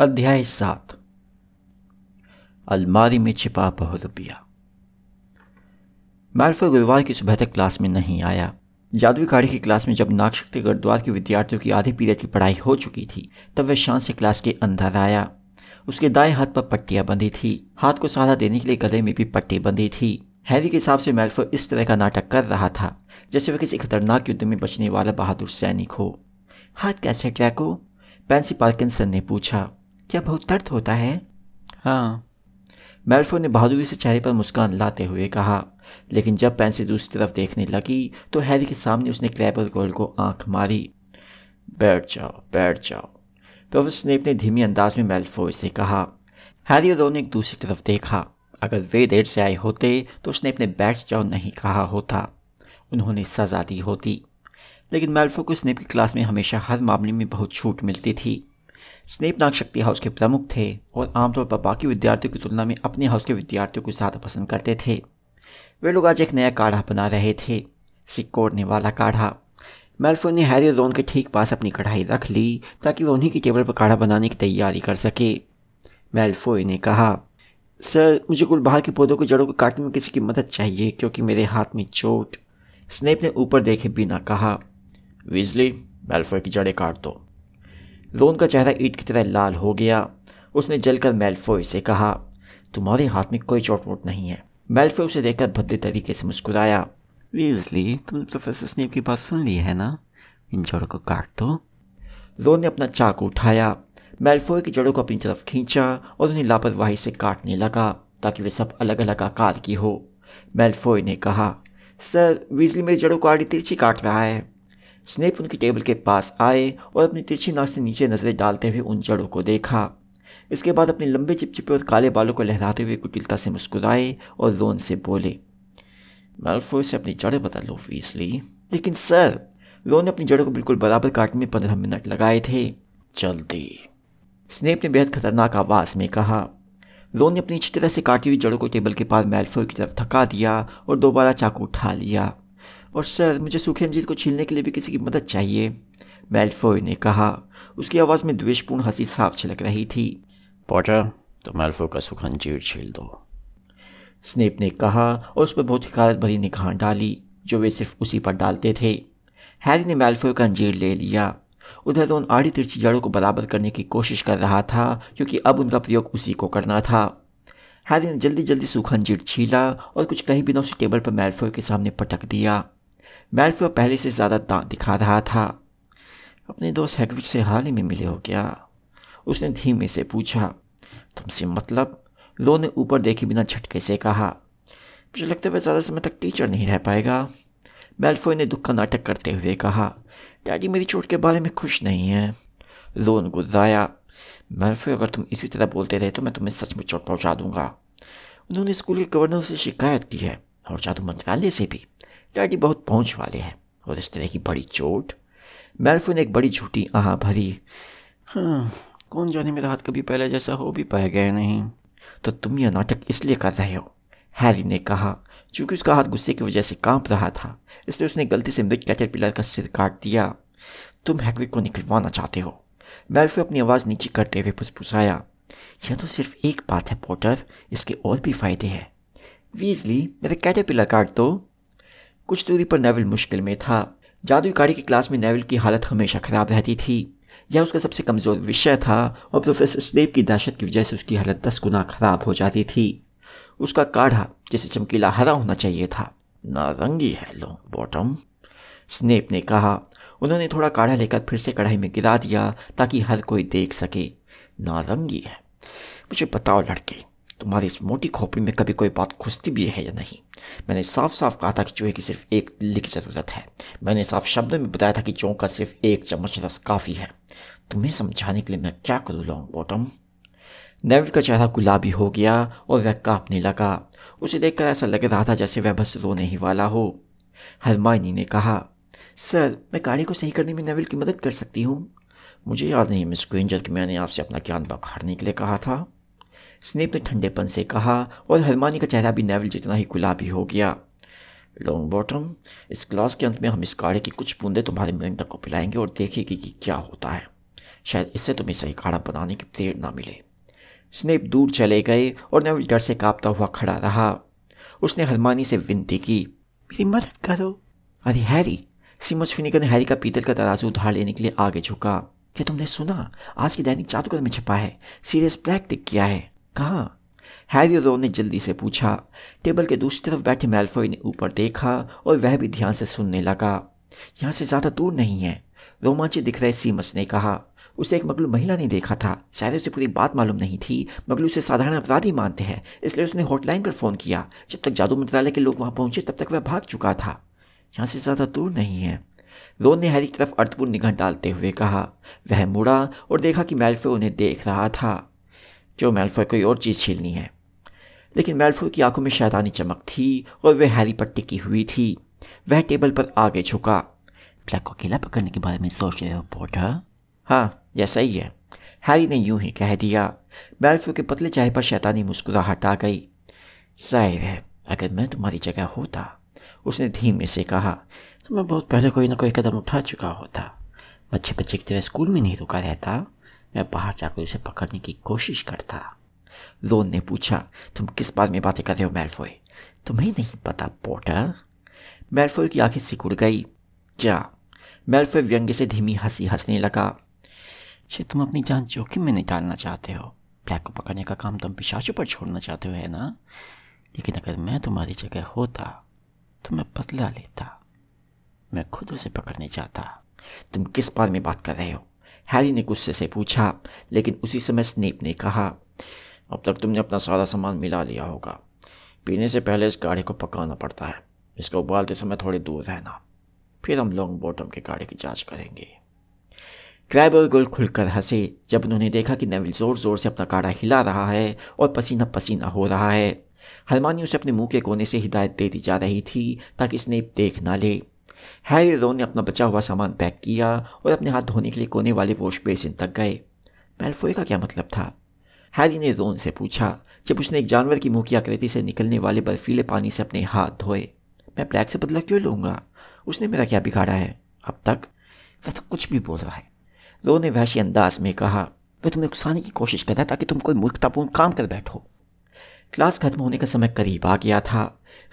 अध्याय सात। अलमारी में छिपा बहु रुपया। मैल्फो गुरुवार की सुबह तक क्लास में नहीं आया। जादुई गाड़ी की क्लास में जब नागशक्ति गुरुद्वार के विद्यार्थियों की आधे पीरियड की पढ़ाई हो चुकी थी, तब वह शांत से क्लास के अंदर आया। उसके दाएँ हाथ पर पट्टियाँ बंधी थी। हाथ को सहारा देने के लिए गले में भी पट्टी बंधी थी। हैरी के हिसाब से मेल्फो इस तरह का नाटक कर रहा था, जैसे वह किसी खतरनाक युद्ध में बचने वाला बहादुर सैनिक हो। हाथ कैसे ट्रैको पेंसी पार्किंसन ने पूछा। क्या बहुत दर्द होता है? हाँ। मेल्फो ने बहादुरी से चेहरे पर मुस्कान लाते हुए कहा, लेकिन जब पेंसी दूसरी तरफ़ देखने लगी तो हैरी के सामने उसने क्लैबर गोल को आँख मारी। बैठ जाओ बैठ जाओ। प्रोफेसर स्नेप ने धीमी अंदाज में मेल्फो से कहा, हैरी और रोन एक दूसरी तरफ़ देखा। अगर वे देर से आए होते तो उसने अपने बैठ जाओ नहीं कहा होता। उन्होंने सजा दी होती। लेकिन मेल्फो को स्नेप की क्लास में हमेशा हर मामले में बहुत छूट मिलती थी। स्नेप नाग शक्ति हाउस के प्रमुख थे और आमतौर पर बाकी विद्यार्थियों की तुलना में अपने हाउस के विद्यार्थियों को ज़्यादा पसंद करते थे। वे लोग आज एक नया काढ़ा बना रहे थे सिक्कोड़ने वाला काढ़ा। मेल्फो ने हैरी और रोन के ठीक पास अपनी कढ़ाई रख ली ताकि वह उन्हीं की टेबल पर काढ़ा बनाने की तैयारी कर सके। मेल्फोई ने कहा, सर, मुझे कुल बाहर के पौधों की जड़ों को काटने में किसी की मदद चाहिए क्योंकि मेरे हाथ में चोट। स्नेप ने ऊपर देखे बिना कहा, विजली मेल्फोई की जड़ें काट दो। रोन का चेहरा ईट की तरह लाल हो गया। उसने जलकर मेल्फोय से कहा तुम्हारे हाथ में कोई चोट वोट नहीं है। मेल्फोय उसे देखकर भद्दे तरीके से मुस्कुराया। वीजली तुमने प्रोफेसर स्नेप की बात सुन ली है ना? इन जड़ों को काट दो। रोन ने अपना चाकू उठाया। मेल्फोय की जड़ों को अपनी तरफ़ खींचा और उन्हें लापरवाही से काटने लगा ताकि वे सब अलग अलग आकार की हो। मेल्फोय ने कहा सर वीजली मेरी जड़ों को आड़ी तिरछी काट रहा है। स्नेप उनकी टेबल के पास आए और अपनी तिरछी नाक से नीचे नज़रें डालते हुए उन जड़ों को देखा। इसके बाद अपने लंबे चिपचिपे और काले बालों को लहराते हुए कुटिलता से मुस्कुराए और रोन से बोले, मेल्फोय से अपनी जड़ें बदल लो फीसली लेकिन सर, रोन ने अपनी जड़ों को बिल्कुल बराबर काटने में पंद्रह मिनट लगाए थे। जल्दी। स्नेप ने बेहद खतरनाक आवाज़ में कहा। रोन ने अपनी अच्छी तरह से काटी हुई जड़ों को टेबल के पास मेल्फोय की तरफ़ थका दिया और दोबारा चाकू उठा लिया। और सर मुझे सूखे अंजीर को छीलने के लिए भी किसी की मदद चाहिए मेल्फोय ने कहा। उसकी आवाज़ में द्वेषपूर्ण हँसी साफ़ छिलक रही थी। पॉटर तो मेल्फो का सूखा अंजीर छील दो। स्नेप ने कहा और उस पर बहुत हिकारत भरी निगाह डाली जो वे सिर्फ़ उसी पर डालते थे। हैरी ने मेल्फोय का अंजीर ले लिया। उधर तो उन आड़ी तिरछी जड़ों को बराबर करने की कोशिश कर रहा था क्योंकि अब उनका प्रयोग उसी को करना था। हैरी ने जल्दी जल्दी सूखा अंजीर छीला और कुछ कहीं बिना उसे टेबल पर मेल्फोय के सामने पटक दिया। मेल्फो पहले से ज़्यादा दिखा रहा था। अपने दोस्त हैगविच से हाल ही में मिले हो क्या? उसने धीमे से पूछा, तुमसे मतलब? लो ने ऊपर देखे बिना झटके से कहा, मुझे लगता है वह ज़्यादा समय तक टीचर नहीं रह पाएगा। मेल्फोय ने दुख का नाटक करते हुए कहा डैडी मेरी चोट के बारे में खुश नहीं है। लोन गुर्राया मेल्फोय अगर तुम इसी तरह बोलते रहे तो मैं तुम्हें सच में चोट पहुँचा दूँगा। उन्होंने स्कूल के गवर्नर से शिकायत की है, और जादू मंत्रालय से भी। डैडी बहुत पहुँच वाले हैं और इस तरह की बड़ी चोट। मेल्फो ने एक बड़ी झूठी आह भरी हाँ कौन जाने मेरा हाथ कभी पहले जैसा हो भी पाएगा नहीं। तो तुम यह नाटक इसलिए कर रहे हो? हैरी ने कहा, चूँकि उसका हाथ गुस्से की वजह से काँप रहा था, इसलिए उसने गलती से मृत कैटरपिलर का सिर काट दिया। तुम हैग्रिड को निकलवाना चाहते हो? मेल्फो अपनी आवाज़ नीचे करते हुए फुसफुसाया यह तो सिर्फ़ एक बात है, पोटर, इसके और भी फ़ायदे हैं। वीजली मेरे कैटरपिलर काट दो। कुछ दूरी पर नेविल मुश्किल में था। गाड़ी की क्लास में नेविल की हालत हमेशा ख़राब रहती थी। यह उसका सबसे कमज़ोर विषय था और प्रोफेसर स्नेप की दहशत की वजह से उसकी हालत दस गुना ख़राब हो जाती थी। उसका काढ़ा जिसे चमकीला हरा होना चाहिए था, नारंगी है लॉन्ग बॉटम। स्नेप ने कहा, उन्होंने थोड़ा काढ़ा लेकर फिर से कढ़ाई में गिरा दिया ताकि हर कोई देख सके। नारंगी है। मुझे बताओ लड़के तुम्हारी इस मोटी खोपड़ी में कभी कोई बात घुसती भी है या नहीं? मैंने साफ़ साफ़ कहा था कि चूहे की सिर्फ़ एक दिल्ली की ज़रूरत है। मैंने साफ़ शब्दों में बताया था कि चौं का सिर्फ़ एक चम्मच रस काफ़ी है। तुम्हें समझाने के लिए मैं क्या करूँ, लॉन्ग बॉटम? नेविल का चेहरा गुलाबी हो गया और वह कांपने लगा। उसे देखकर ऐसा लग रहा था जैसे वह बस रोने ही वाला हो। हरमाइनी ने कहा, सर, मैं गाड़ी को सही करने में नेविल की मदद कर सकती हूँ? मुझे याद नहीं, मिस क्विंजर कि मैंने आपसे अपना ज्ञान बखाड़ने के लिए कहा था। स्नेप ने ठंडेपन से कहा, और हरमानी का चेहरा भी नेवल जितना ही गुलाबी हो गया। लॉन्ग बॉटम, इस क्लास के अंत में हम इस काढ़े की कुछ बूंदे तुम्हारे मृंगक को पिलाएँगे और देखेंगे कि क्या होता है। शायद इससे तुम्हें सही काढ़ा बनाने की प्रेरणा मिले। स्नेप दूर चले गए और नेविल डर से कांपता हुआ खड़ा रहा। उसने हरमानी से विनती की, मेरी मदद करो। अरे, हैरी! सीमस फिनिकर ने हैरी का पीतल का तराजू उधार लेने के लिए आगे झुका। क्या तुमने सुना? आज की दैनिक जादूगर में छिपा है। सीरियस ब्लैक दिख गया है। कहाँ। हैरी और रोन ने जल्दी से पूछा। टेबल के दूसरी तरफ़ बैठे मेलफॉय ने ऊपर देखा और वह भी ध्यान से सुनने लगा। यहाँ से ज़्यादा दूर नहीं है रोमांची दिख रहे सीमस ने कहा। उसे एक मगलू महिला ने देखा था। शायद उसे पूरी बात मालूम नहीं थी। मगलू उसे साधारण अपराधी मानते हैं, इसलिए उसने हॉटलाइन पर फ़ोन किया। जब तक जादू मंत्रालय के लोग वहाँ पहुँचे, तब तक वह भाग चुका था। यहाँ से ज़्यादा दूर नहीं है। रोन ने हैरी की तरफ़ अर्थपूर्ण निगाह डालते हुए कहा। वह मुड़ा और देखा कि मेल्फो उन्हें देख रहा था। जो मेल्फो कोई और चीज़ छीलनी है। लेकिन मेल्फो की आँखों में शैतानी चमक थी और वह हैरी पर टिकी हुई थी। वह टेबल पर आगे झुका। ब्लैक को अकेला पकड़ने के बारे में सोच रहे हो, पोटर? हाँ यह सही है। हैरी ने यूँ ही कह दिया। मेल्फो के पतले चाहे पर शैतानी मुस्कुराहट आ गई। ज़ाहिर है, अगर मैं तुम्हारी जगह होता, उसने धीमे से कहा तो मैं बहुत पहले कोई ना कोई कदम उठा चुका होता। बच्चे बच्चे की तरह स्कूल में नहीं रुका रहता। मैं बाहर जाकर उसे पकड़ने की कोशिश करता। लोन ने पूछा, तुम किस बात में बातें कर रहे हो, मेलफोय? तुम्हें नहीं पता, पोटर. मेलफोय की आँखें सिकुड़ गई। क्या? मेलफोय व्यंग्य से धीमी हँसी हंसने लगा। शायद तुम अपनी जान जोखिम में नहीं डालना चाहते हो। ब्लैक को पकड़ने का काम तुम पिशाचों पर छोड़ना चाहते हो, है ना? लेकिन अगर मैं तुम्हारी जगह होता तो मैं बदला लेता। मैं खुद उसे पकड़ने जाता। तुम किस बारे में बात कर रहे हो? हैरी ने गुस्से से पूछा, लेकिन उसी समय स्नेप ने कहा, अब तक तुमने अपना सारा सामान मिला लिया होगा। पीने से पहले इस गाड़ी को पकाना पड़ता है। इसको उबालते समय थोड़ी दूर रहना। फिर हम लॉन्ग बॉटम के गाड़ी की जाँच करेंगे। और गुल खुलकर हंसे, जब उन्होंने देखा कि नेविल ज़ोर ज़ोर से अपना काढ़ा हिला रहा है और पसीना पसीना हो रहा है। हरमानी उसे अपने मुँह के कोने से हिदायत देती जा रही थी ताकि स्नेप देख ना ले। हैरी रोन ने अपना बचा हुआ सामान पैक किया और अपने हाथ धोने के लिए कोने वाले वॉश बेसिन तक गए। मेलफोए का क्या मतलब था? हैरी ने रोन से पूछा, जब उसने एक जानवर की मुँह की आकृति से निकलने वाले बर्फीले पानी से अपने हाथ धोए। मैं ब्लैक से बदला क्यों लूँगा? उसने मेरा क्या बिगाड़ा है? अब तक वह तो कुछ भी बोल रहा है। रो ने वहशी अंदाज में कहा वह तुम्हें उकसाने की कोशिश कर रहा है ताकि तुम कोई मूर्खतापूर्ण काम कर बैठो। क्लास खत्म होने का समय करीब आ गया था।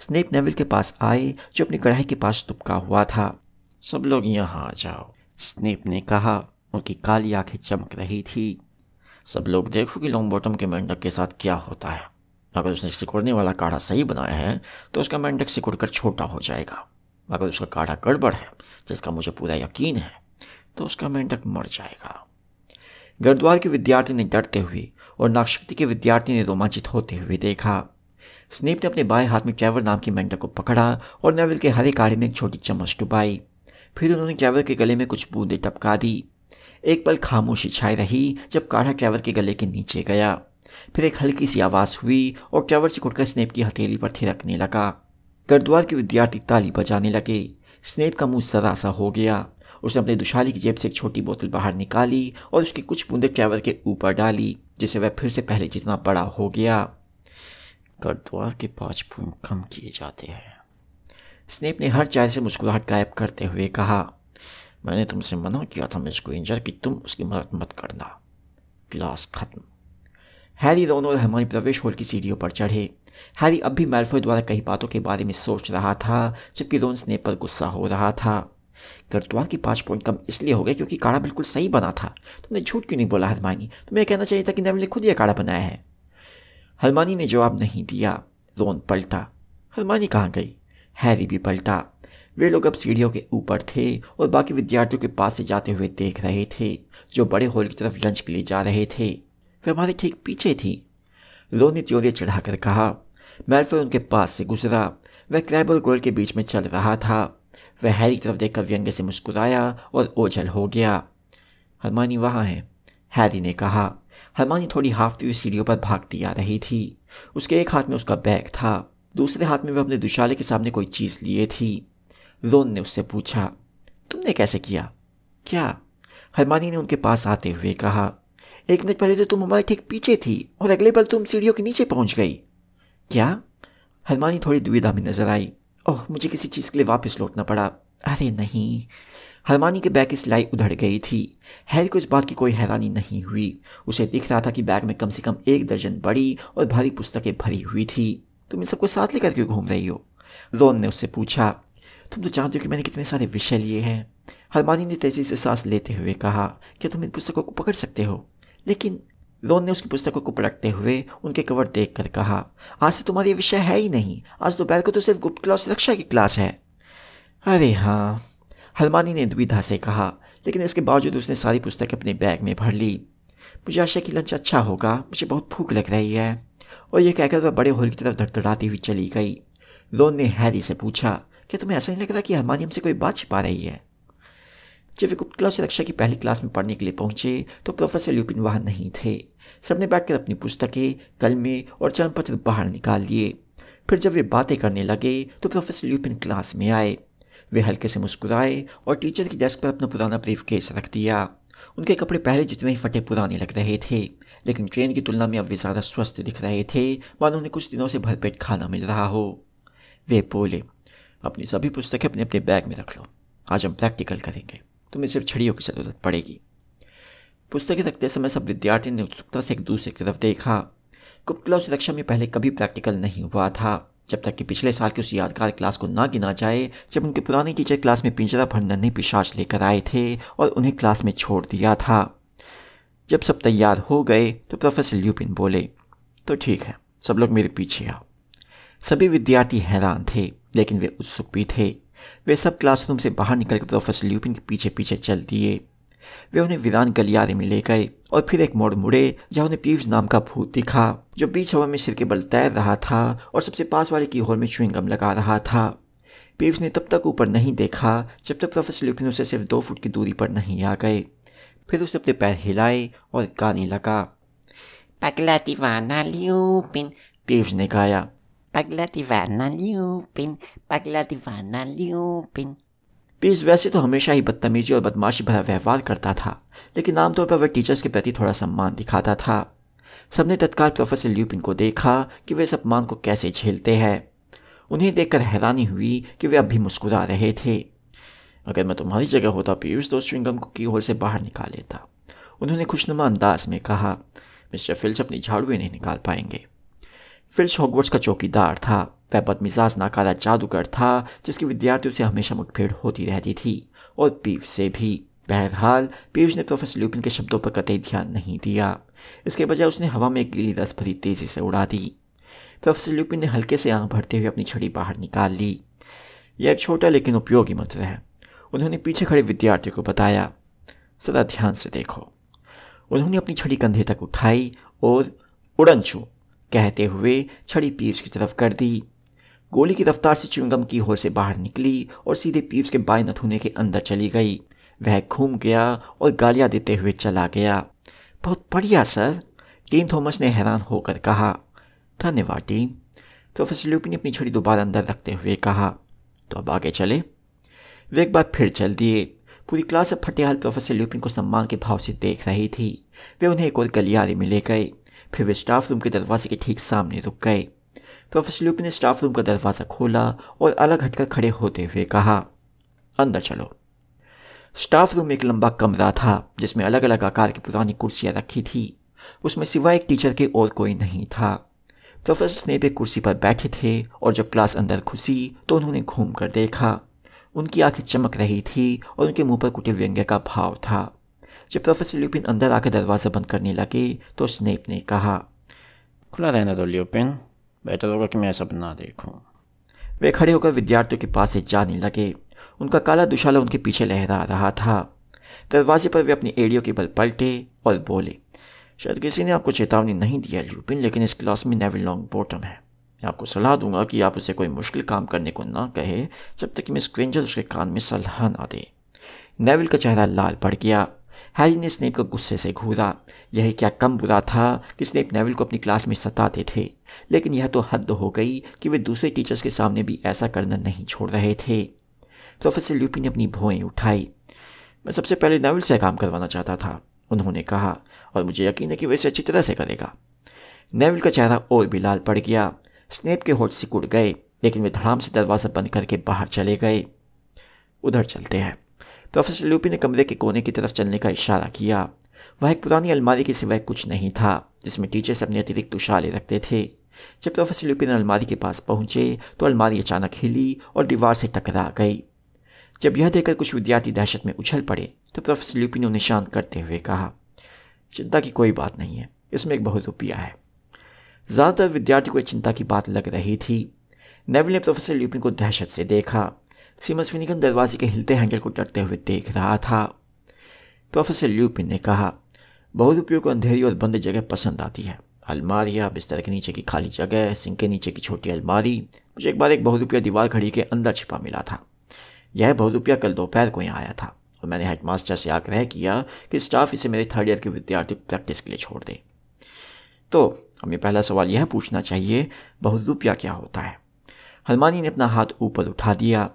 स्नेप नेविल के पास आए, जो अपनी कढ़ाई के पास तुपका हुआ था। सब लोग यहाँ आ जाओ स्नेप ने कहा। उनकी काली आँखें चमक रही थी। सब लोग देखो कि लॉन्ग बॉटम के मेंढक के साथ क्या होता है। अगर उसने सिकुड़ने वाला काढ़ा सही बनाया है तो उसका मेंढक सिकुड़ कर छोटा हो जाएगा। अगर उसका काढ़ा गड़बड़ है, जिसका मुझे पूरा यकीन है तो उसका मेंढक मर जाएगा। गरद्वार के विद्यार्थी ने डरते हुए और नागशक्ति के विद्यार्थी ने रोमांचित होते हुए देखा। स्नेप ने अपने बाएँ हाथ में कैवर नाम की मेंढक को पकड़ा और नेविल के हरे काढ़े में एक छोटी चम्मच डुबाई। फिर उन्होंने कैवर के गले में कुछ बूंदें टपका दी। एक पल खामोशी छाई रही जब काढ़ा कैवर के गले के नीचे गया। फिर एक हल्की सी आवाज़ हुई और कैवर से कुटकर स्नेप की हथेली पर थिरकने लगा। गरद्वार के विद्यार्थी ताली बजाने लगे। स्नेप का मुँह सरासा हो गया। उसने अपने दुशाली की जेब से एक छोटी बोतल बाहर निकाली और उसकी कुछ बूंदे कैवर के ऊपर डाली, जिससे वह फिर से पहले जितना बड़ा हो गया। गरद्वार के पाँच फूट कम किए जाते हैं। स्नेप ने हर चाय से मुस्कुराहट गायब करते हुए कहा, मैंने तुमसे मना किया था, मिस इंजर कि तुम उसकी मदद मत करना। क्लास खत्म। हैरी दोनों और हमारी प्रवेश हॉल की सीढ़ियों पर चढ़े। हैरी अब भी मेल्फॉय द्वारा कई बातों के बारे में सोच रहा था, जबकि रोन स्नेप पर गुस्सा हो रहा था। गर्दवार की पाँच पॉइंट कम इसलिए हो गए क्योंकि काढ़ा बिल्कुल सही बना था। तुमने झूठ क्यों नहीं बोला, हरमानी? तुम्हें कहना चाहिए था कि नेविल ने खुद यह काढ़ा बनाया है। हरमानी ने जवाब नहीं दिया। रोन पलटा। हरमानी कहाँ गई? हैरी भी पलटा। वे लोग अब सीढ़ियों के ऊपर थे और बाकी विद्यार्थियों के पास से जाते हुए देख रहे थे, जो बड़े हॉल की तरफ़ लंच के लिए जा रहे थे। वे हमारे ठीक पीछे थी। रोन ने त्योरिया चढ़ाकर कहा मेल्फे उनके पास से गुजरा। वह क्रैब और गोल के बीच में चल रहा था। वह हैरी की तरफ़ देखकर व्यंग्य से मुस्कुराया और ओझल हो गया। हरमानी वहाँ है, हैरी ने कहा। हरमानी थोड़ी हाफती हुई सीढ़ियों पर भागती आ रही थी। उसके एक हाथ में उसका बैग था, दूसरे हाथ में वह अपने दुशाले के सामने कोई चीज़ लिए थी। रोन ने उससे पूछा, तुमने कैसे किया? क्या? हरमानी ने उनके पास आते हुए कहा, एक मिनट पहले तो तुम हमारे ठीक पीछे थी और अगले पल तुम सीढ़ियों के नीचे पहुँच गई। क्या? हरमानी थोड़ी दुविधा में नज़र आई। ओह, मुझे किसी चीज़ के लिए वापस लौटना पड़ा। अरे नहीं। हरमानी के बैग की सिलाई उधड़ गई थी। हैरी को इस बात की कोई हैरानी नहीं हुई। उसे दिख रहा था कि बैग में कम से कम एक दर्जन बड़ी और भारी पुस्तकें भरी हुई थी। तुम इन सबको साथ लेकर क्यों घूम रही हो? रोन ने उससे पूछा। तुम तो जानते हो कि मैंने कितने सारे विषय लिए हैं। हरमानी ने तेज़ी से सांस लेते हुए कहा, क्या तुम इन पुस्तकों को पकड़ सकते हो? लेकिन रोन ने उसकी पुस्तकों को पलटते हुए उनके कवर देख कर कहा, आज से तुम्हारी विषय है ही नहीं। आज दोपहर को तो सिर्फ़ गुप्त क्लास सुरक्षा की क्लास है। अरे हाँ हलमानी ने दुविधा से कहा, लेकिन इसके बावजूद उसने सारी पुस्तकें अपने बैग में भर ली। मुझे आशा कि लंच अच्छा होगा। मुझे बहुत भूख लग रही है। और यह कहकर वह बड़े हॉल की तरफ़ धड़धड़ाती हुई चली गई। लोन ने हैरी से पूछा, क्या तुम्हें ऐसा नहीं लग रहा कि हरमानी हमसे कोई बात छिपा रही है? जब वे गुप्त क्लास सुरक्षा की पहली क्लास में पढ़ने के लिए पहुँचे तो प्रोफेसर ल्यूपिन वहाँ नहीं थे। सबने बैठकर अपनी पुस्तकें, कलमे और चरणपत्र बाहर निकाल लिए। फिर जब वे बातें करने लगे तो प्रोफेसर ल्यूपिन क्लास में आए। वे हल्के से मुस्कुराए और टीचर की डेस्क पर अपना पुराना ब्रीफ केस रख दिया। उनके कपड़े पहले जितने ही फटे पुराने लग रहे थे, लेकिन ट्रेन की तुलना में अब वे ज़्यादा स्वस्थ दिख रहे थे, मानो उन्हें कुछ दिनों से भरपेट खाना मिल रहा हो। वे बोले, अपनी सभी पुस्तकें अपने अपने बैग में रख लो। आज हम प्रैक्टिकल करेंगे। तुम्हें सिर्फ़ छड़ियों की ज़रूरत पड़ेगी। पुस्तकें रखते समय सब विद्यार्थी ने उत्सुकता से एक दूसरे की तरफ़ देखा। गुप्त सुरक्षा में पहले कभी प्रैक्टिकल नहीं हुआ था। जब तक कि पिछले साल की उस यादगार क्लास को ना गिना जाए, जब उनके पुराने टीचर क्लास में पिंजरा भर नन्हे पिशाच लेकर आए थे और उन्हें क्लास में छोड़ दिया था। जब सब तैयार हो गए तो प्रोफेसर ल्यूपिन बोले तो ठीक है, सब लोग मेरे पीछे आओ। सभी विद्यार्थी हैरान थे, लेकिन वे उत्सुक भी थे। वे सब क्लासरूम से बाहर निकलकर प्रोफेसर ल्यूपिन के पीछे पीछे चल दिए। वे उन्हें वीरान गलियारे में ले गए और फिर एक मोड़ मुड़े जहाँ उन्हें पीयूष नाम का भूत दिखा जो बीच हवा में सिर के बल तैर रहा था और सबसे पास वाले की होल में च्विंगम लगा रहा था। पीयूष ने तब तक ऊपर नहीं देखा जब तक प्रोफेसर ल्यूपिन उसे सिर्फ़ दो फुट की दूरी पर नहीं आ गए। फिर उसने अपने पैर हिलाए और गाने लगा। पगला दीवाना ल्यूपिन पीयूष ने गाया। पगला दीवाना ल्यूपिन पगला दीवाना ल्यूपिन। पीस वैसे तो हमेशा ही बदतमीजी और बदमाशी भरा व्यवहार करता था, लेकिन आमतौर पर वह टीचर्स के प्रति थोड़ा सम्मान दिखाता था। सबने तत्काल प्रोफेसर ल्यूपिन को देखा कि वे इस अपमान को कैसे झेलते हैं। उन्हें देखकर हैरानी हुई कि वे अब भी मुस्कुरा रहे थे। अगर मैं तुम्हारी जगह होता, पीयूष तो स्विंगम को की होल से बाहर निकाल लेता। उन्होंने खुशनुमा अंदाज में कहा, मिस्टर फिल्च अपनी झाड़ू नहीं निकाल पाएँगे। फिल्च हॉगवर्ट्स का चौकीदार था। वह बदमिजाज नाकारा जादूगर था, जिसकी विद्यार्थियों से हमेशा मुठभेड़ होती रहती थी। और पीव से भी। बहरहाल, पीयूष ने प्रोफेसर ल्यूपिन के शब्दों पर कतई ध्यान नहीं दिया। इसके बजाय उसने हवा में गीली रस भरी तेज़ी से उड़ा दी। प्रोफेसर ल्यूपिन ने हल्के से आँख भरते हुए अपनी छड़ी बाहर निकाल ली। यह एक छोटा लेकिन उपयोगी मंत्र है। उन्होंने पीछे खड़े विद्यार्थियों को बताया। सदा ध्यान से देखो। उन्होंने अपनी छड़ी कंधे तक उठाई और उड़न छू। कहते हुए छड़ी पीयूष की तरफ़ कर दी। गोली की रफ्तार से च्युंगम की होल से बाहर निकली और सीधे पीव्स के बाएँ नथुने के अंदर चली गई। वह घूम गया और गालियाँ देते हुए चला गया। बहुत बढ़िया, सर टीन थॉमस ने हैरान होकर कहा। धन्यवाद टीन प्रोफेसर ल्यूपी ने अपनी छड़ी दोबारा अंदर रखते हुए कहा। तो अब आगे चले? वे एक बार फिर चल दिए। पूरी क्लास अब फटेहाल प्रोफेसर ल्यूपिन को सम्मान के भाव से देख रही थी। वे उन्हें एक और गलियारे में ले गए। फिर वे स्टाफ रूम के दरवाजे के ठीक सामने रुक गए। प्रोफेसर ल्यूक ने स्टाफ रूम का दरवाज़ा खोला और अलग हटकर खड़े होते हुए कहा, अंदर चलो। स्टाफ रूम एक लंबा कमरा था, जिसमें अलग अलग आकार की पुरानी कुर्सियाँ रखी थी। उसमें सिवाय एक टीचर के और कोई नहीं था। प्रोफेसर स्नेप एक कुर्सी पर बैठे थे और जब क्लास अंदर घुसी तो उन्होंने घूम कर देखा। उनकी आँखें चमक रही थी और उनके मुँह पर कुटिल व्यंग्य का भाव था। जब प्रोफेसर ल्यूपिन अंदर आकर दरवाज़ा बंद करने लगे तो स्नेप ने कहा खुला रहना दो ल्यूपिन बेटर होगा कि मैं सब ना देखूँ। वे खड़े होकर विद्यार्थियों के पास से जाने लगे। उनका काला दुशाला उनके पीछे लहरा रहा था। दरवाजे पर वे अपनी एड़ियों के बल पलटे और बोले शायद किसी ने आपको चेतावनी नहीं दिया ल्यूपिन लेकिन इस क्लास में नेविल लॉन्ग बॉटम है। मैं आपको सलाह दूँगा कि आप उसे कोई मुश्किल काम करने को ना कहे जब तक कि मिस क्रेंजर उसके कान में सलाह ना दे। नेविल का चेहरा लाल पड़ गया। हैरी ने स्नेप को गुस्से से घूरा। यह क्या कम बुरा था कि स्नेप नेविल को अपनी क्लास में सताते थे। लेकिन यह तो हद हो गई कि वे दूसरे टीचर्स के सामने भी ऐसा करना नहीं छोड़ रहे थे। प्रोफेसर ल्यूपी ने अपनी भौएँ उठाई। मैं सबसे पहले नेविल से काम करवाना चाहता था, उन्होंने कहा, और मुझे यकीन है कि वह इसे अच्छी तरह से करेगा। नेविल का चेहरा और भी लाल पड़ गया। स्नेप के होठ सिकुड़ गए, लेकिन वे धड़ाम से दरवाज़ा बंद करके बाहर चले गए। उधर चलते हैं। प्रोफेसर लूपी ने कमरे के कोने की तरफ़ चलने का इशारा किया। वह एक पुरानी अलमारी के सिवाय कुछ नहीं था, जिसमें टीचर्स अपने अतिरिक्त उशाले रखते थे। जब प्रोफेसर लूपिन अलमारी के पास पहुँचे तो अलमारी अचानक हिली और दीवार से टकरा गई। जब यह देखकर कुछ विद्यार्थी दहशत में उछल पड़े तो प्रोफेसर लूपिन ने निशान करते हुए कहा, चिंता की कोई बात नहीं है, इसमें एक बहुत रुपया है। ज़्यादातर विद्यार्थी को चिंता की बात लग रही थी। नेविल ने प्रोफेसर ल्यूपिन को दहशत से देखा। सीमस फिनिगन दरवाजे के हिलते हैंडल को डरते हुए देख रहा था। प्रोफेसर ल्यूपिन ने कहा बहुरूपियों को अंधेरी और बंद जगह पसंद आती है। अलमारियाँ बिस्तर के नीचे की खाली जगह, सिंक के नीचे की छोटी अलमारी, मुझे एक बार एक बहुरूपिया दीवार घड़ी के अंदर छिपा मिला था। यह बहुरूपिया कल दोपहर को यहाँ आया था और मैंने हेडमास्टर से आग्रह किया कि स्टाफ इसे मेरे थर्ड ईयर के विद्यार्थी प्रैक्टिस के लिए छोड़ दे। तो हमें पहला सवाल यह पूछना चाहिए बहुरूपिया क्या होता है? हनुमानी ने अपना हाथ ऊपर उठा दिया।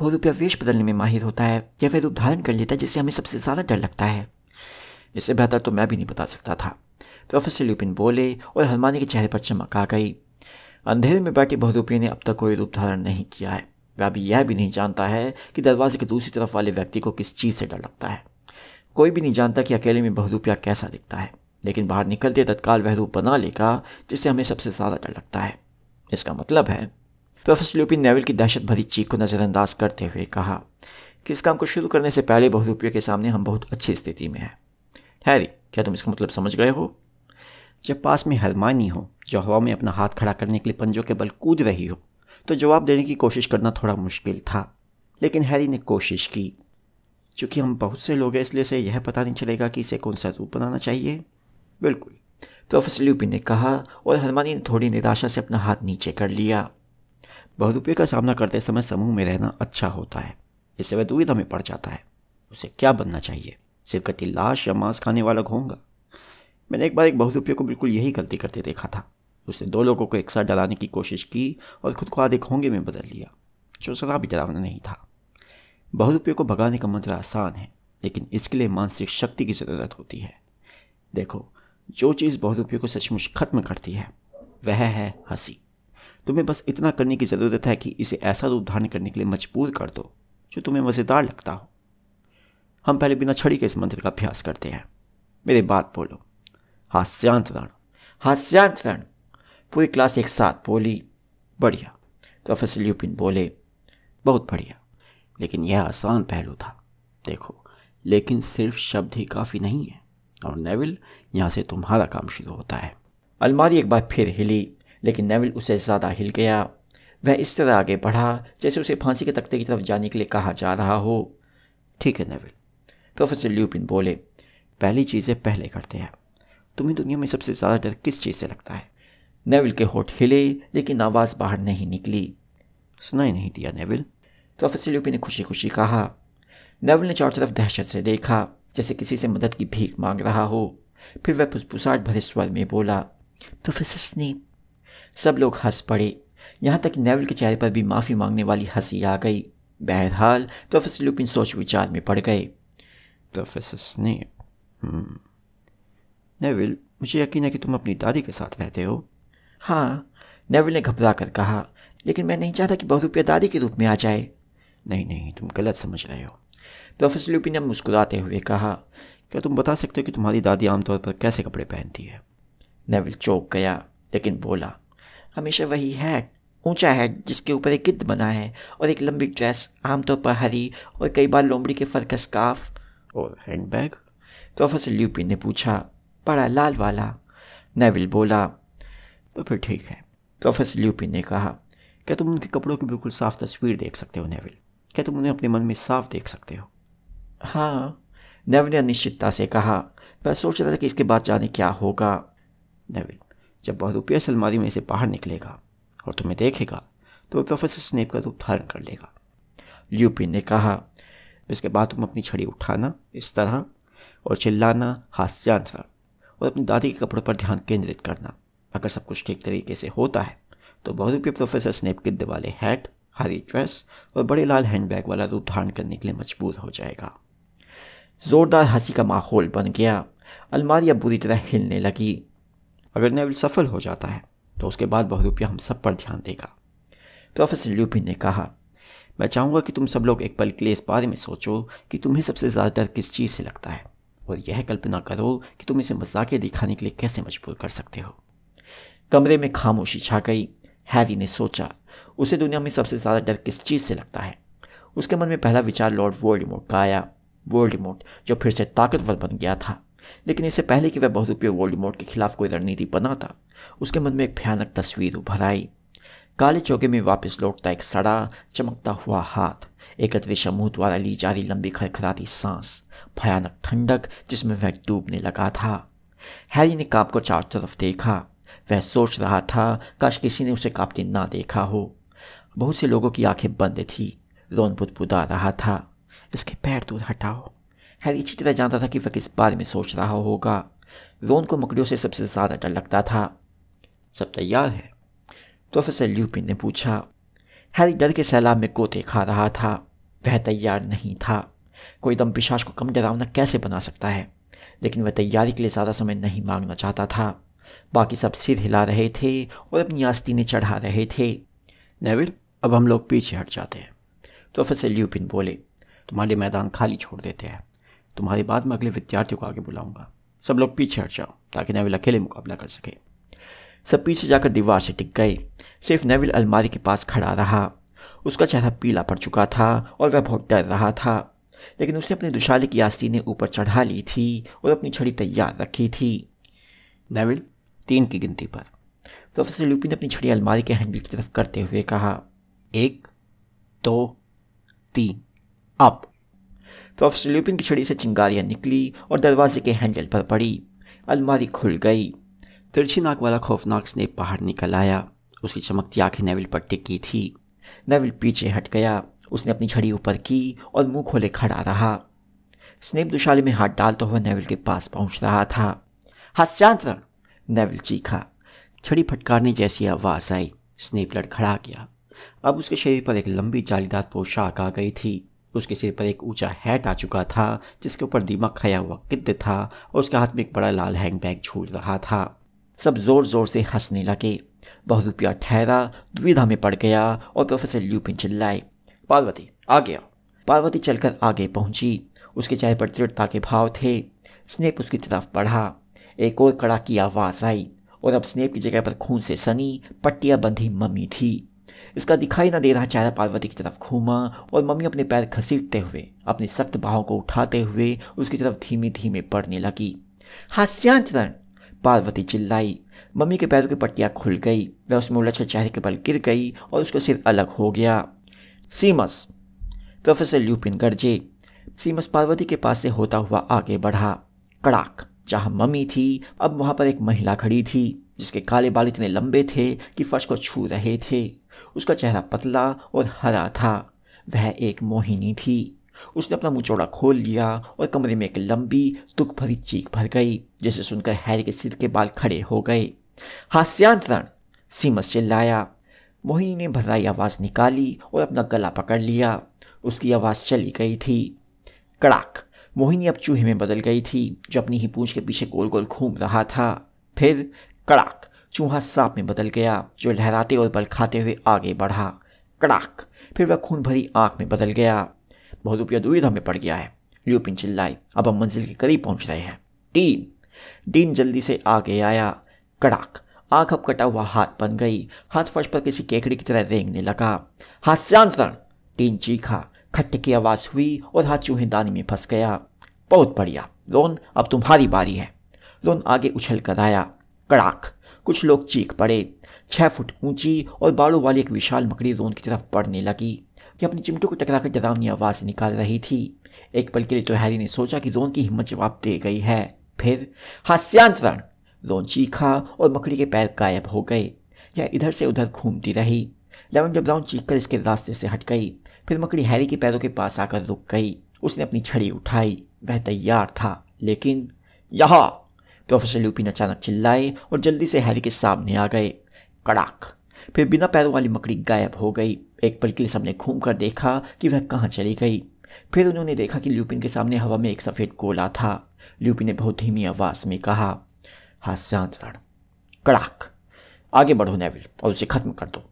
बहुरूपिया वेश बदलने में माहिर होता है, या वह रूप धारण कर लेता है जिससे हमें सबसे ज़्यादा डर लगता है। इससे बेहतर तो मैं भी नहीं बता सकता था। प्रोफेसर ल्यूपिन बोले और हनुमानी के चेहरे पर चमक आ गई। अंधेरे में बैठे बहुरूपिया ने अब तक कोई रूप धारण नहीं किया है। वह अभी यह भी नहीं जानता है कि दरवाजे के दूसरी तरफ़ वाले व्यक्ति को किस चीज़ से डर लगता है। कोई भी नहीं जानता कि अकेले में बहुरूपिया कैसा दिखता है, लेकिन बाहर निकलते तत्काल वह रूप बना लेगा जिससे हमें सबसे ज़्यादा डर लगता है। इसका मतलब है प्रोफेसर ल्यूपिन नेवल की दहशत भरी चीख को नज़रअंदाज करते हुए कहा कि इस काम को शुरू करने से पहले बहुरूपियों के सामने हम बहुत अच्छी स्थिति में हैं। हैरी, क्या तुम इसका मतलब समझ गए हो? जब पास में हरमानी हो, जो हवा में अपना हाथ खड़ा करने के लिए पंजों के बल कूद रही हो तो जवाब देने की कोशिश करना थोड़ा मुश्किल था। लेकिन हैरी ने कोशिश की। चूँकि हम बहुत से लोग हैं, इसलिए से यह पता नहीं चलेगा कि इसे कौन सा रूप बनाना चाहिए। बिल्कुल, प्रोफेसर ल्यूपिन ने कहा और हरमानी ने थोड़ी निराशा से अपना हाथ नीचे कर लिया। बहुरूपये का सामना करते समय समूह में रहना अच्छा होता है। इससे वह दुविधा में पड़ जाता है। उसे क्या बनना चाहिए? सिर्फ़ कटी लाश या मांस खाने वाला घोंगा मैंने एक बार एक बहुरूपये को बिल्कुल यही गलती करते देखा था। उसने दो लोगों को एक साथ डराने की कोशिश की और खुद को आधे खोंगे में बदल लिया, जो सदा भी डरावना नहीं था। बहुरूपये को भगाने का मंत्र आसान है, लेकिन इसके लिए मानसिक शक्ति की ज़रूरत होती है। देखो, जो चीज़ बहुरूपये को सचमुच खत्म करती है, वह है हँसी। तुम्हें बस इतना करने की ज़रूरत है कि इसे ऐसा रूप धारण करने के लिए मजबूर कर दो, जो तुम्हें मज़ेदार लगता हो। हम पहले बिना छड़ी के इस मंत्र का अभ्यास करते हैं। मेरे बात बोलो। हास्यांतरण हास्यांतरण पूरी क्लास एक साथ बोली। बढ़िया। प्रोफेसर ल्यूपिन बोले, बहुत बढ़िया। लेकिन यह आसान पहलू था। देखो, लेकिन सिर्फ़ शब्द ही काफ़ी नहीं है। और नेविल, यहाँ से तुम्हारा काम शुरू होता है। अलमारी एक बार फिर हिली। लेकिन नेविल उसे ज़्यादा हिल गया। वह इस तरह आगे बढ़ा, जैसे उसे फांसी के तख्ते की तरफ़ जाने के लिए कहा जा रहा हो। ठीक है नेविल, प्रोफेसर ल्यूपिन बोले, पहली चीज़ें पहले करते हैं। तुम्हें दुनिया में सबसे ज़्यादा डर किस चीज़ से लगता है? नेविल के होठ हिले, लेकिन आवाज़ बाहर नहीं निकली। सुनाई नहीं दिया नेविल। प्रोफेसर ल्यूपिन ने खुशी खुशी कहा, नेविल ने चारों तरफ़ दहशत से देखा, जैसे किसी से मदद की भीख मांग रहा हो। फिर वह फुसफुसाहट भरे स्वर में बोला, प्रोफेसर स्नेप सब लोग हंस पड़े। यहाँ तक नेवल के चेहरे पर भी माफ़ी मांगने वाली हँसी आ गई। बहरहाल, प्रोफेसर लुपिन सोच विचार में पड़ गए। प्रोफेसर स्नेप नेविल, मुझे यकीन है कि तुम अपनी दादी के साथ रहते हो। हाँ नेविल ने घबरा कर कहा, लेकिन मैं नहीं चाहता कि बहुरूपिया दादी के रूप में आ जाए। नहीं नहीं, तुम गलत समझ रहे हो। प्रोफेसर लुपिन ने मुस्कुराते हुए कहा, क्या तुम बता सकते हो कि तुम्हारी दादी आमतौर पर कैसे कपड़े पहनती है? नेविल चौक गया, लेकिन बोला हमेशा वही है ऊँचा है जिसके ऊपर एक गिद्ध बना है और एक लंबी ड्रेस आमतौर पर हरी और कई बार लोमड़ी के फर का स्काफ और हैंड हैंडबैग प्रोफेसर ल्यूपिन ने पूछा बड़ा लाल वाला? नेविल बोला तो फिर ठीक है। प्रोफेसर ल्यूपिन ने कहा क्या तुम उनके कपड़ों की बिल्कुल साफ़ तस्वीर देख सकते हो नेविल? क्या तुम उन्हें अपने मन में साफ़ देख सकते हो? हाँ नेविल ने अनिश्चितता से कहा मैं सोच रहा था कि इसके बाद जाने क्या होगा। नेविल जब बहुरूपिया से अलमारी में से बाहर निकलेगा और तुम्हें देखेगा तो वह प्रोफेसर स्नेप का रूप धारण कर लेगा। ल्यूपिन ने कहा, इसके बाद तुम अपनी छड़ी उठाना इस तरह और चिल्लाना हास्यांतरण और अपनी दादी के कपड़ों पर ध्यान केंद्रित करना। अगर सब कुछ ठीक तरीके से होता है तो बहुरूपी प्रोफेसर स्नेप गिद्ध वाले हैट, हरी ड्रेस और बड़े लाल हैंडबैग वाला रूप धारण करने के लिए मजबूर हो जाएगा। जोरदार हँसी का माहौल बन गया। अलमारी अब बुरी तरह हिलने लगी। अगर नेविल सफल हो जाता है। तो उसके बाद बहुरूपिया हम सब पर ध्यान देगा। प्रोफेसर ल्यूपिन ने कहा, मैं चाहूँगा कि तुम सब लोग एक पल के लिए इस बारे में सोचो कि तुम्हें सबसे ज़्यादा डर किस चीज़ से लगता है। और यह कल्पना करो कि तुम इसे मज़ाक दिखाने के लिए कैसे मजबूर कर सकते हो। कमरे में खामोशी छा गई। हैरी ने सोचा, उसे दुनिया में सबसे ज़्यादा डर किस चीज़ से लगता है? उसके मन में पहला विचार लॉर्ड वोल्डिमोट का आया। वोल्डिमोट जो फिर से ताकतवर बन गया था। लेकिन इससे पहले कि वह बहुरूपीय वोल्डिमोट के खिलाफ कोई रणनीति बनाता, उसके मन में एक भयानक तस्वीर उभर आई काले चौके में वापस लौटता एक सड़ा, चमकता हुआ हाथ एकत्रित समूह द्वारा ली जा रही लंबी खरखराती सांस, भयानक ठंडक जिसमें वह डूबने लगा था। हैरी ने काप को चारों तरफ़ देखा। वह सोच रहा था, काश किसी ने उसे कांपते ना देखा हो। बहुत से लोगों की आँखें बंद थी। रोन बुदबुदा रहा था। इसके पैर दूर हटाओ। हैरी अच्छी तरह जानता था कि वह किस बारे में सोच रहा होगा। रोन को मकड़ियों से सबसे ज़्यादा डर लगता था। सब तैयार है। प्रोफेसर ल्यूपिन ने पूछा, हैरी डर के सैलाब में गोते खा रहा था। वह तैयार नहीं था। कोई दम पिशाच को कम डरावना कैसे बना सकता है? लेकिन वह तैयारी के लिए ज़्यादा समय नहीं मांगना चाहता था। बाकी सब सिर हिला रहे थे और अपनी आस्तीनें चढ़ा रहे थे। नेविल, अब हम लोग पीछे हट जाते हैं। प्रोफेसर ल्यूपिन बोले, तुम्हारे मैदान खाली छोड़ देते हैं। तुम्हारे बात में अगले विद्यार्थियों को आगे बुलाऊँगा। सब लोग पीछे हट जाओ, ताकि नेविल अकेले मुकाबला कर सके। सब पीछे जाकर दीवार से टिक गए। सिर्फ़ नेविल अलमारी के पास खड़ा रहा। उसका चेहरा पीला पड़ चुका था और वह बहुत डर रहा था। लेकिन उसने अपनी दुशाले की आस्तीनें ऊपर चढ़ा ली थी और अपनी छड़ी तैयार रखी थी। नेविल, तीन की गिनती पर। प्रोफेसर लूपी ने अपनी छड़ी अलमारी के हैंडल की तरफ़ करते हुए कहा, एक, दो, तीन। अब। प्रोफेसर लूपिन की छड़ी से चिंगारियाँ निकली और दरवाजे के हैंडल पर पड़ी। अलमारी खुल गई। तिरछी नाक वाला खौफनाक स्नेप बाहर निकल आया। उसकी चमकती आँखें नेविल पर टिकी थी। नेविल पीछे हट गया। उसने अपनी छड़ी ऊपर की और मुँह खोले खड़ा रहा। स्नेप दुशाले में हाथ डालता हुआ नेविल के पास पहुँच रहा था। हास्यांतरण! नेविल चीखा। छड़ी फटकारने जैसी आवाज़ आई। स्नेप लड़खड़ा गया। अब उसके शरीर पर एक लंबी जालीदार पोशाक आ गई थी। उसके सिर पर एक ऊँचा हैट आ चुका था, जिसके ऊपर दीमक खाया हुआ किद्द था और उसके हाथ में एक बड़ा लाल हैंग बैग झूल रहा था। सब ज़ोर ज़ोर से हंसने लगे। बहुरूपिया ठहरा, दुविधा में पड़ गया और प्रोफेसर ल्यूपिन चिल्लाए, पार्वती आ गया पार्वती चलकर आगे पहुँची। उसके चेहरे पर दृढ़ता के भाव थे। स्नेप उसकी तरफ़ बढ़ा। एक और कड़ा की आवाज़ आई और अब स्नेप की जगह पर खून से सनी, पट्टियाँ बंधी मम्मी थी। इसका दिखाई न दे रहा चेहरा पार्वती की तरफ़ घूमा और मम्मी अपने पैर घसीटते हुए, अपने सख्त बाहों को उठाते हुए उसकी तरफ़ धीमे धीमे पड़ने लगी। हास्यांतरण! पार्वती चिल्लाई। मम्मी के पैरों की पट्टियाँ खुल गई, वह उसमें उलझकर चेहरे के बल गिर गई और उसका सिर अलग हो गया। सीमस! प्रोफेसर ल्यूपिन गर्जे। सीमस पार्वती के पास से होता हुआ आगे बढ़ा। कड़ाक! जहाँ मम्मी थी, अब वहाँ पर एक महिला खड़ी थी, जिसके काले बाल इतने लंबे थे कि फर्श को छू रहे थे। उसका चेहरा पतला और हरा था। वह एक मोहिनी थी। उसने अपना मुँह चौड़ा खोल लिया और कमरे में एक लंबी, दुख भरी चीख भर गई, जिसे सुनकर हैरी के सिर के बाल खड़े हो गए। हास्यांतरण! सीमस चिल्लाया। मोहिनी ने भराई आवाज़ निकाली और अपना गला पकड़ लिया। उसकी आवाज़ चली गई थी। कड़ाक! मोहिनी अब चूहे में बदल गई थी, जो अपनी ही पूंछ के पीछे गोल गोल घूम रहा था। फिर कड़ाक! चूहा सांप में बदल गया, जो लहराते और बल खाते हुए आगे बढ़ा। कड़ाक फिर वह खून भरी आँख में बदल गया। बहुत रुपया दुविधा में पड़ गया है। ल्यूपिन चिल्लाई अब हम मंजिल के करीब पहुँच रहे हैं। डीन डीन जल्दी से आगे आया। कड़ाक आँख अब कटा हुआ हाथ बन गई। हाथ फर्श पर किसी केकड़ी की तरह रेंगने लगा। हास्यांतरण! डीन चीखा। खट्ट की आवाज़ हुई और हाथ चूहे दानी में फंस गया। बहुत बढ़िया। लोन अब तुम्हारी बारी है। लोन आगे उछल कर आया। कड़ाक कुछ लोग चीख पड़े। छः फुट ऊँची और बालों वाली एक विशाल मकड़ी रोन की तरफ़ बढ़ने लगी। कि अपनी चिमटों को टकराकर डरावनी आवाज़ निकाल रही थी। एक पल के लिए तो हैरी ने सोचा कि रोन की हिम्मत जवाब दे गई है। फिर, हास्यांतरण! रोन चीखा और मकड़ी के पैर गायब हो गए। यह इधर से उधर घूमती रही। लेवेंडर ब्राउन चीख कर इसके रास्ते से हट गई, फिर मकड़ी हैरी के पैरों के पास आकर रुक गई। उसने अपनी छड़ी उठाई। वह तैयार था, लेकिन यहाँ प्रोफेसर लूपिन अचानक चिल्लाए और जल्दी से हैरी के सामने आ गए। कड़ाक। फिर बिना पैरों वाली मकड़ी गायब हो गई। एक पल के लिए सबने घूम कर देखा कि वह कहाँ चली गई। फिर उन्होंने देखा कि ल्यूपिन के सामने हवा में एक सफ़ेद गोला था। ल्यूपिन ने बहुत धीमी आवाज़ में कहा, हास्यांतरण। कड़ाक। आगे बढ़ो नेविल और उसे खत्म कर दो।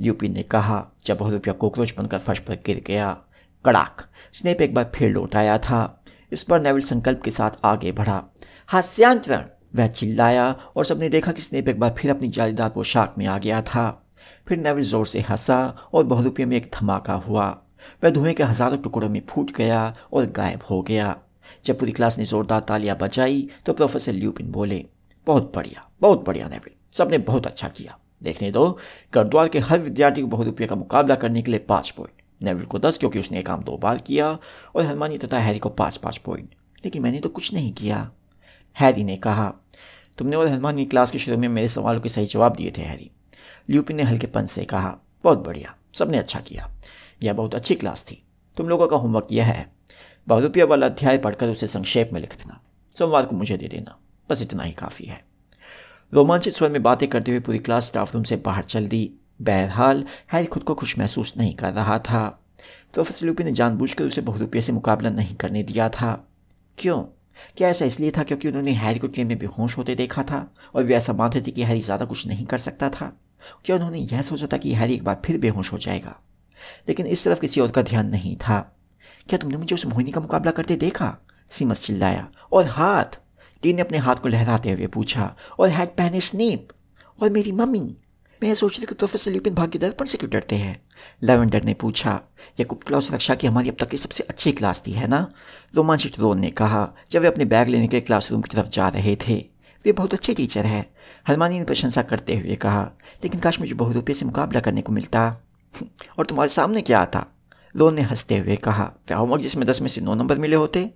ल्यूपिन ने कहा, जब बहुरूपिया कॉकरोच बनकर फर्श पर गिर गया, कड़ाक, स्नेप एक बार फिर लौट आया था। इस पर नेविल संकल्प के साथ आगे बढ़ा। हास्यांतरण वह चिल्लाया और सबने देखा कि स्नेप एक बार फिर अपनी जालीदार पोशाक में आ गया था। फिर नेविल ज़ोर से हंसा और बहुरूपिया में एक धमाका हुआ। वह धुएँ के हज़ारों टुकड़ों में फूट गया और गायब हो गया। जब पूरी क्लास ने जोरदार तालियाँ बजाई तो प्रोफेसर ल्यूपिन बोले, बहुत बढ़िया बहुत बढ़िया नेविल, सबने बहुत अच्छा किया। देखने दो गढ़द्वार के हर विद्यार्थी को बहुरूपिया का मुकाबला करने के लिए पाँच पॉइंट। नेविल को दस, क्योंकि उसने काम दो बार किया और हरमानी तथा हैरी को पाँच पाँच पॉइंट। लेकिन मैंने तो कुछ नहीं किया। हैरी ने कहा, तुमने और हरमानी क्लास के शुरू में मेरे सवालों के सही जवाब दिए थे, हैरी। ल्यूपिन ने हल्के पन से कहा, बहुत बढ़िया, सबने अच्छा किया। यह बहुत अच्छी क्लास थी। तुम लोगों का होमवर्क यह है। बहुरूपिया वाला अध्याय पढ़कर उसे संक्षेप में लिख देना। सोमवार को मुझे दे देना। बस इतना ही काफ़ी है। रोमांचित स्वर में बातें करते हुए पूरी क्लास स्टाफ रूम से बाहर चल दी। बहरहाल, हैरी खुद को खुश महसूस नहीं कर रहा था। प्रोफेसर लूपी ने जानबूझकर उसे बहुरूपिया से मुकाबला नहीं करने दिया था। क्यों? क्या ऐसा इसलिए था क्योंकि उन्होंने हैरी को ट्रेन में बेहोश होते देखा था और वे ऐसा मानते थे कि हैरी ज़्यादा कुछ नहीं कर सकता था। क्या उन्होंने यह सोचा था कि हैरी एक बार फिर बेहोश हो जाएगा? लेकिन इस तरफ़ किसी और का ध्यान नहीं था। क्या तुमने मुझे उस मोहिनी का मुकाबला करते देखा? सीमस चिल्लाया। और हाथ? टीन ने अपने हाथ को लहराते हुए पूछा। और हैट पहने स्नेप? और मेरी मम्मी? मैं सोचती रही कि प्रोफेसर दर्पण से क्यों डरते हैं? लेवेंडर ने पूछा, यह गुप्त सुरक्षा की हमारी अब तक की सबसे अच्छी क्लास थी, है ना? रोमांचित रोन ने कहा, जब वे अपने बैग लेने के लिए क्लासरूम की तरफ़ जा रहे थे, वे बहुत अच्छे टीचर हैं। हलमानी ने प्रशंसा करते हुए कहा, लेकिन काश मुझे बहुत रुपये से मुकाबला करने को मिलता, और तुम्हारे सामने क्या आता? रोन ने हँसते हुए कहा, क्या होमवर्क जिसमें दस में से नौ नंबर मिले होते?